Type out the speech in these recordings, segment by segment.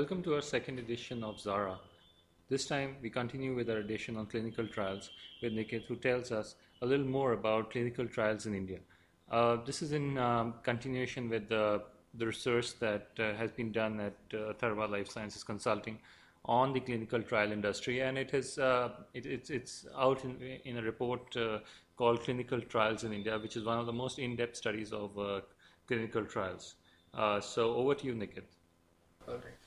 Welcome to our second edition of Zara. This time we continue with our edition on clinical trials with Nikit, who tells us a little more about clinical trials in India. Uh, this is in um, continuation with the, the research that uh, has been done at uh, Life Sciences Consulting on the clinical trial industry, and it is uh, it, it's, it's out in, in a report uh, called Clinical Trials in India, which is one of the most in-depth studies of uh, clinical trials. Uh, so over to you. All right.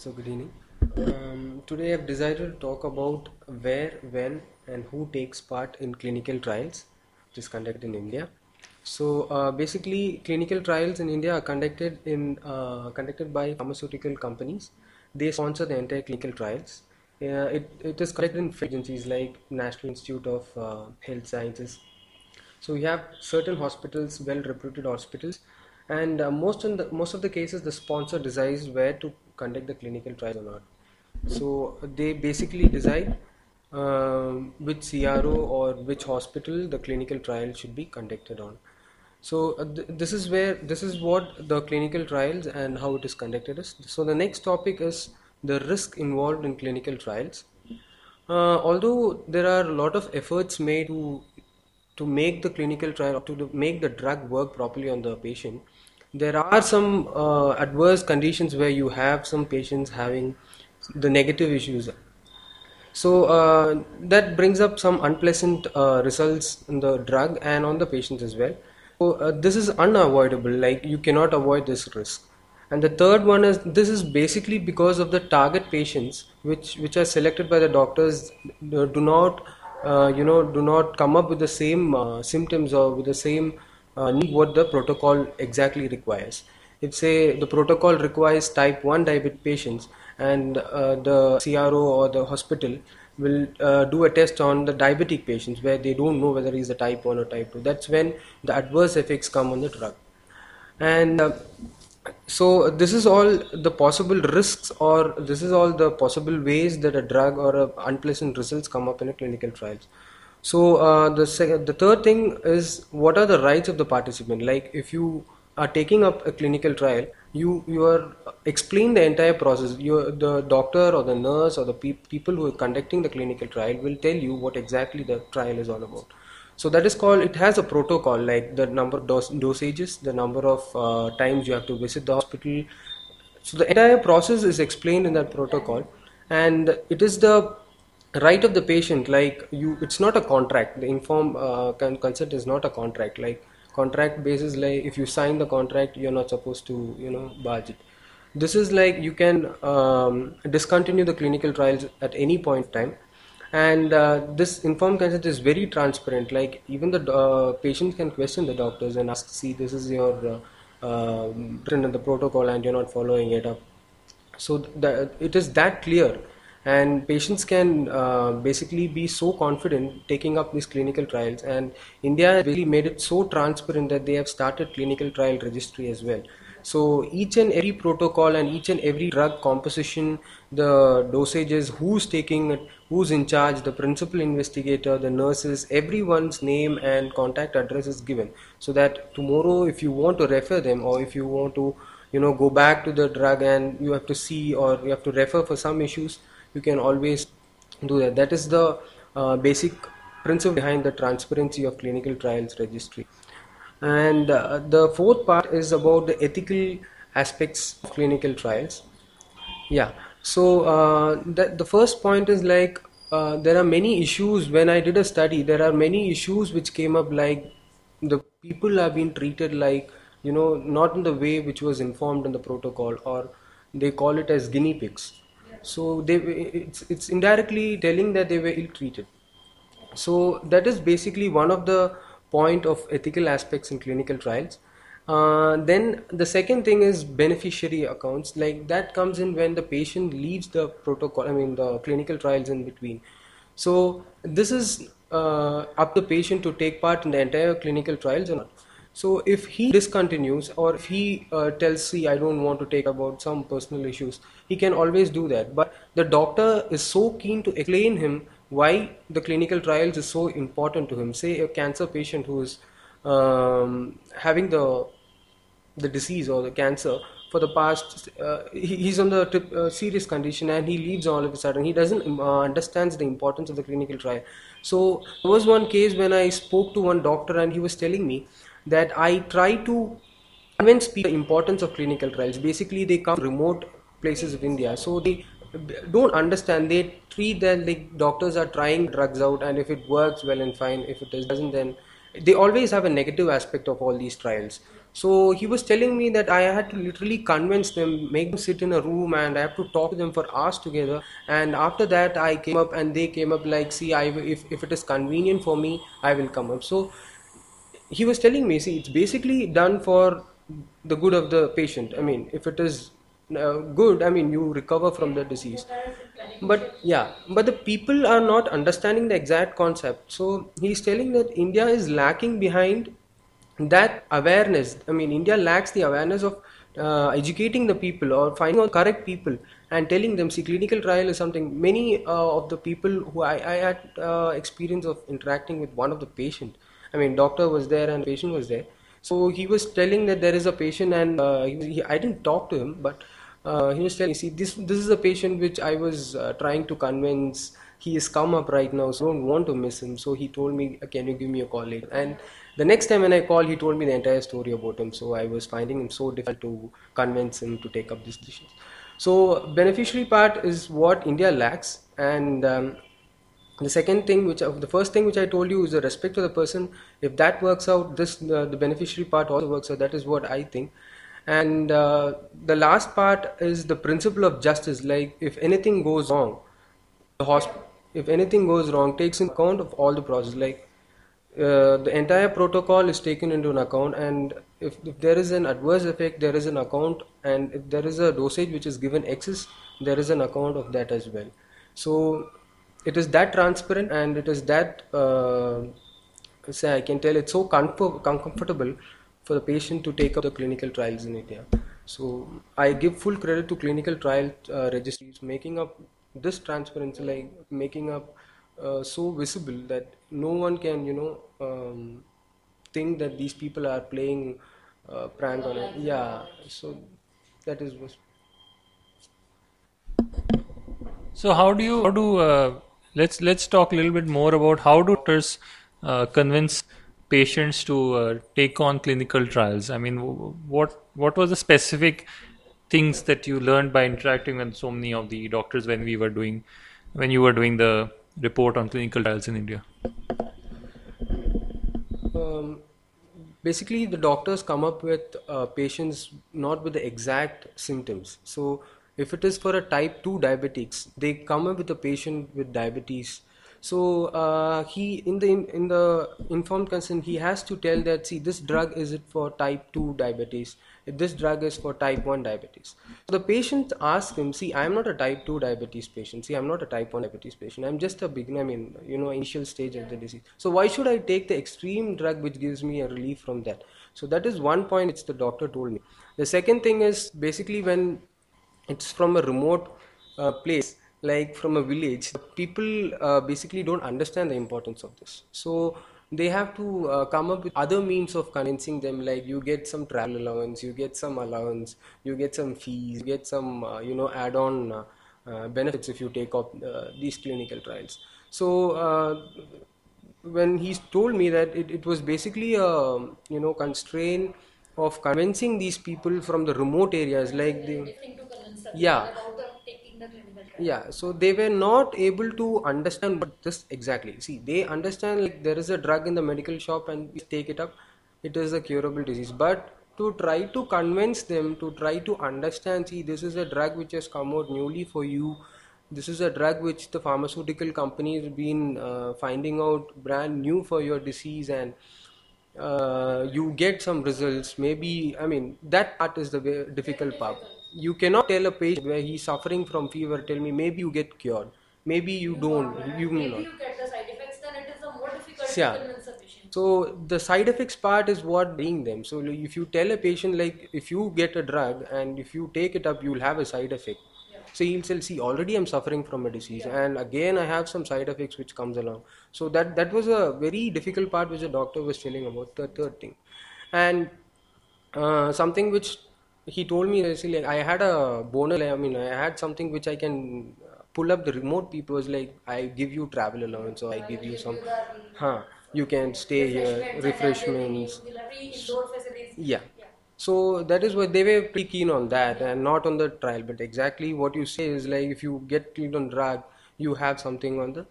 So good evening. Um, today I've decided to talk about where, when, and who takes part in clinical trials, which is conducted in India. So uh, basically, clinical trials in India are conducted in uh, conducted by pharmaceutical companies. They sponsor the entire clinical trials. Uh, it, it is conducted in agencies like National Institute of uh, Health Sciences. So we have certain hospitals, well-reputed hospitals, and uh, most in the most of the cases, the sponsor decides where to conduct the clinical trial or not. So they basically decide um, which CRO or which hospital the clinical trial should be conducted on. So uh, th- this is where this is what the clinical trials and how it is conducted is. So the next topic is the risk involved in clinical trials. Uh, although there are a lot of efforts made to to make the clinical trial to, to make the drug work properly on the patient, there are some uh, adverse conditions where you have some patients having the negative issues. So uh, that brings up some unpleasant uh, results in the drug and on the patients as well. So uh, this is unavoidable like you cannot avoid this risk. And the third one is this is basically because of the target patients which which are selected by the doctors uh, do not uh, you know do not come up with the same symptoms or with the same uh, need what the protocol exactly requires. If say the protocol requires type 1 diabetic patients and uh, the CRO or the hospital will uh, do a test on the diabetic patients where they don't know whether he's a type 1 or type 2 that's when the adverse effects come on the drug. And uh, so this is all the possible risks or this is all the possible ways that a drug or unpleasant results come up in a clinical trials so uh, the the third thing is what are the rights of the participant? Like if you are taking up a clinical trial you you are explain the entire process. You the doctor or the nurse or the pe- people who are conducting the clinical trial will tell you what exactly the trial is all about. So that is called it has a protocol like the number of dos- dosages the number of uh, times you have to visit the hospital. So the entire process is explained in that protocol. And it is the right of the patient like you it's not a contract. The informed uh, con- consent is not a contract. Like contract basis like if you sign the contract you're not supposed to you know budget this is like you can um, discontinue the clinical trials at any point in time. And uh, this informed consent is very transparent. Like even the uh, patient can question the doctors and ask see this is your uh, uh, written in the protocol and you're not following it up. So that it is that clear and patients can uh, basically be so confident taking up these clinical trials. And india has really made it so transparent that they have started clinical trial registry as well. So each and every protocol and each and every drug composition the dosages who's taking it who's in charge the principal investigator the nurses everyone's name and contact address is given. So that tomorrow if you want to refer them or if you want to you know go back to the drug and you have to see or you have to refer for some issues you can always do that. That is the uh, basic principle behind the transparency of clinical trials registry. And uh, the fourth part is about the ethical aspects of clinical trials. Yeah. So uh, that the first point is like uh, there are many issues. When i did a study there are many issues which came up like the people have been treated like you know not in the way which was informed in the protocol or they call it as guinea pigs so they it's it's indirectly telling that they were ill treated so that is basically one of the point of ethical aspects in clinical trials. Uh, then the second thing is beneficiary accounts. Like that comes in when the patient leaves the protocol i mean the clinical trials in between. So this is uh, up to the patient to take part in the entire clinical trials or not so if he discontinues or if he uh, tells see i don't want to take about some personal issues he can always do that. But the doctor is so keen to explain him why the clinical trials is so important to him. Say a cancer patient who is um, having the the disease or the cancer for the past uh, he, he's on the trip, uh, serious condition and he leaves all of a sudden. He doesn't uh, understands the importance of the clinical trial. So there was one case when i spoke to one doctor and he was telling me that i try to convince people the importance of clinical trials. Basically they come from remote places of india. So they don't understand. They treat that like doctors are trying drugs out and if it works well and fine. If it doesn't then they always have a negative aspect of all these trials. So he was telling me that I had to literally convince them, make them sit in a room, and I have to talk to them for hours together. And after that, I came up, and they came up like, "See, I if if it is convenient for me, I will come up." So he was telling me, "See, it's basically done for the good of the patient. I mean, if it is uh, good, I mean, you recover from the disease." But yeah, but the people are not understanding the exact concept. So he's telling that India is lacking behind that awareness i mean india lacks the awareness of uh, educating the people or finding out correct people and telling them see clinical trial is something many uh, of the people who i, I had uh, experience of interacting with one of the patient i mean doctor was there and patient was there so he was telling that there is a patient and uh, he, i didn't talk to him but uh, he was telling see this this is a patient which i was uh, trying to convince he has come up right now so I don't want to miss him so he told me can you give me a call later and the next time when I called, he told me the entire story about him. So I was finding him so difficult to convince him to take up this decision. So beneficiary part is what India lacks, and um, the second thing, which the first thing which I told you is the respect for the person. If that works out, this uh, the beneficiary part also works out. That is what I think. And uh, the last part is the principle of justice. Like if anything goes wrong, the hospital, if anything goes wrong, takes in account of all the process. Like uh, the entire protocol is taken into an account and if, if, there is an adverse effect there is an account and if there is a dosage which is given excess there is an account of that as well so it is that transparent and it is that uh, say i can tell it's so comfort, comfortable for the patient to take up the clinical trials in india. So i give full credit to clinical trial uh, registries making up this transparency like making up uh, so visible that no one can you know um, think that these people are playing uh, prank on it. Yeah so that is so how do you how do uh, let's let's talk a little bit more about how do doctors uh, convince patients to uh, take on clinical trials i mean what what was the specific things that you learned by interacting with so many of the doctors when we were doing when you were doing the report on clinical trials in India? Um, basically, the doctors come up with uh, patients not with the exact symptoms. So, if it is for a type 2 diabetics, they come up with a patient with diabetes. So uh, he in the in, in, the informed consent he has to tell that see this drug is it for type 2 diabetes. This drug is for type 1 diabetes. So the patient asks him see i'm not a type 2 diabetes patient. See i'm not a type 1 diabetes patient. I'm just a beginner i mean you know initial stage of the disease. So why should i take the extreme drug which gives me a relief from that? So that is one point it's the doctor told me. The second thing is basically when it's from a remote uh, place like from a village. People uh, basically don't understand the importance of this. So they have to uh, come up with other means of convincing them like you get some travel allowance you get some allowance you get some fees you get some uh, you know add-on uh, uh, benefits if you take up these clinical trials. So when he told me that it, it was basically a you know constraint of convincing these people from the remote areas like the yeah. Yeah. So they were not able to understand what this exactly. See they understand like there is a drug in the medical shop and we take it up. It is a curable disease. But to try to convince them to try to understand see this is a drug which has come out newly for you. This is a drug which the pharmaceutical companies have been uh, finding out brand new for your disease and uh, you get some results. Maybe i mean that part is the difficult part you cannot tell a patient where he's suffering from fever tell me maybe you get cured. Maybe you, you don't. You maybe not. you get the side effects then it is a more difficult yeah. to convince a patient. So the side effects part is what being them. So if you tell a patient like if you get a drug and if you take it up you'll have a side effect. Yeah. so he'll say see already i'm suffering from a disease Yeah. and again i have some side effects which comes along. So that that was a very difficult part which the doctor was telling about the third thing. And uh, something which he told me actually like, I had a bonus. I mean, I had something which I can pull up the remote. People was like, I give you travel allowance, or I give you some, huh? You can stay here, refreshments. You'll have free indoor facilities. Yeah. So that is why they were pretty keen on that and not on the trial. But exactly what you say is like if you get clean on drug, you have something on the.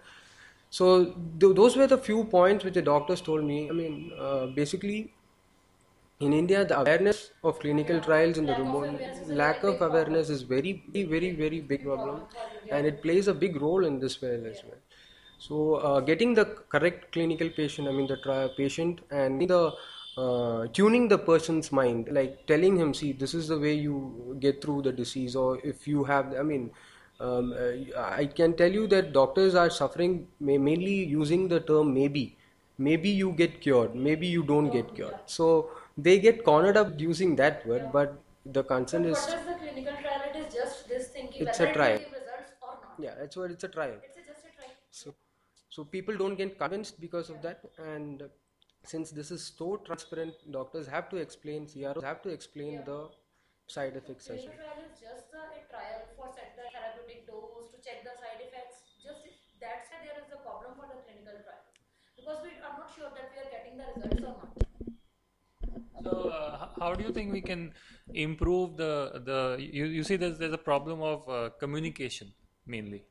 So th- those were the few points which the doctors told me. I mean, uh, basically, in India, the awareness of clinical trials in the remote lack of awareness is very, very, very, big problem, and it plays a big role in this way as well. So, uh, getting the correct clinical patient, I mean the tri- patient, and the uh, tuning the person's mind, like telling him, see, this is the way you get through the disease, or if you have, I mean, um, I can tell you that doctors are suffering mainly using the term maybe. Maybe you get cured, maybe you don't get cured. So they get cornered up using that word, but the concern But is, what is the clinical trial? It is just this thinking It's a trial. it results or not. yeah, that's what it's a trial. It's a, just a trial. So, so people don't get convinced because of that, and since this is so transparent, doctors have to explain, CROs have to explain the side effects Clinical trial is just a, a trial for set the therapeutic dose to check the side effects. Just that's why there is a problem for the clinical trial because we are not sure that we are getting the results or not. So, uh, how do you think we can improve the the? You, you see, there's there's a problem of uh, communication mainly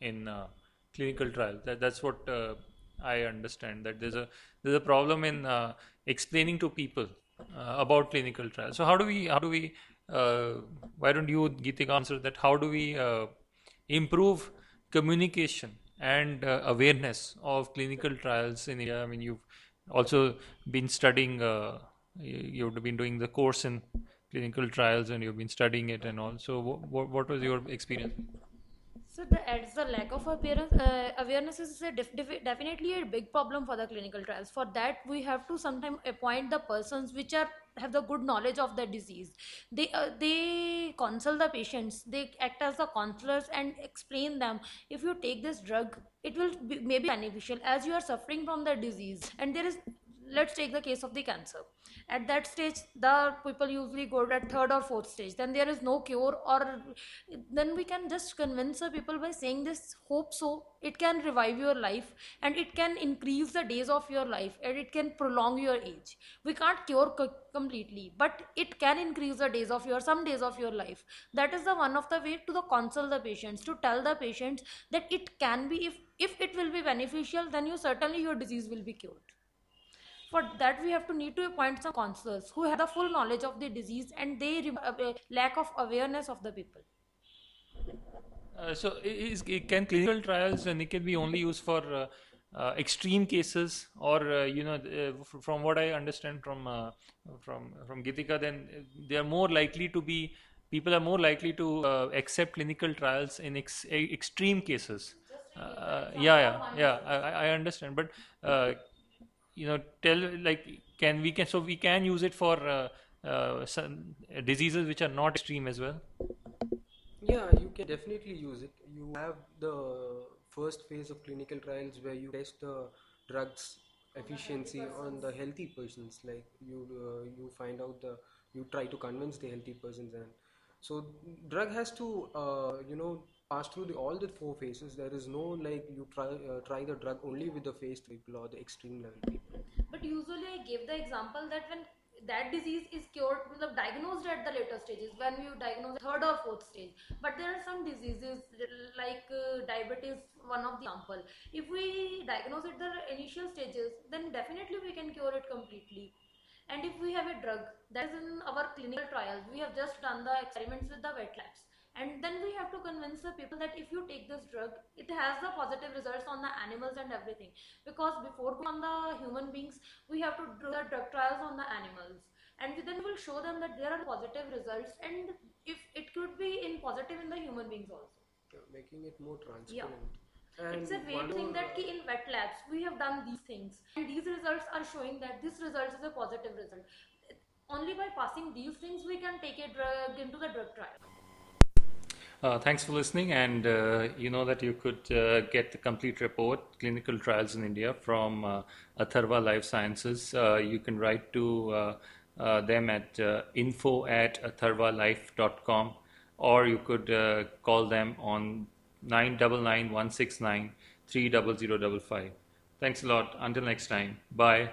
in uh, clinical trials. That that's what uh, I understand. That there's a there's a problem in uh, explaining to people uh, about clinical trials. So, how do we how do we? Why don't you, Geetik, answer that? How do we improve communication and awareness of clinical trials in India? I mean, you've also been studying. You- you've been doing the course in clinical trials, and you've been studying it and all. So, what, what was your experience? So the the lack of appearance, uh, awareness is a def- def- definitely a big problem for the clinical trials. For that, we have to sometimes appoint the persons which are have the good knowledge of the disease. They uh, they counsel the patients. They act as the counselors and explain them. If you take this drug, it will be maybe beneficial as you are suffering from the disease. And there is let's take the case of the cancer. At that stage the people usually go at third or fourth stage. Then there is no cure or then we can just convince the people by saying this hope so. It can revive your life and it can increase the days of your life and it can prolong your age. We can't cure co- completely but it can increase the days of your some days of your life. That is the one of the way to the console the patients to tell the patients that it can be if if it will be beneficial then you certainly your disease will be cured for that we have to need to appoint some counselors who have the full knowledge of the disease and they re- uh, lack of awareness of the people Uh, so, is, can clinical trials, and uh, Nikhil, be only used for uh, uh, extreme cases, or uh, you know, uh, f- from what I understand from uh, from from Gitika, then uh, they are more likely to be people are more likely to uh, accept clinical trials in ex- extreme cases. Uh, yeah, yeah, yeah. I, I I understand, but uh, you know, tell like can we can so we can use it for uh, uh, some diseases which are not extreme as well. Yeah, you can definitely use it. You have the first phase of clinical trials where you test the drugs efficiency on the healthy persons. Like you, uh, you find out the, you try to convince the healthy persons, and so drug has to, uh, you know, pass through the, all the four phases. There is no like you try uh, try the drug only with the phase people or the extreme level people. but usually i give the example that when that disease is cured diagnosed at the later stages when you diagnose third or fourth stage but there are some diseases like uh, diabetes one of the example if we diagnose at the initial stages then definitely we can cure it completely and if we have a drug that is in our clinical trials we have just done the experiments with the wet labs and then we have to convince the people that if you take this drug it has the positive results on the animals and everything. Because before on the human beings we have to do the drug trials on the animals. And we then will show them that there are positive results and if it could be in positive in the human beings also. Yeah, making it more transparent. And it's a way to think that uh, ki in wet labs we have done these things. And these results are showing that this result is a positive result. Only by passing these things we can take a drug into the drug trial uh, thanks for listening. And uh, you know that you could uh, get the complete report, Clinical Trials in India, from uh, Atharva Life Sciences. Uh, you can write to uh, them at info at atharvalife.com or you could call them on 999 Thanks a lot. Until next time. Bye.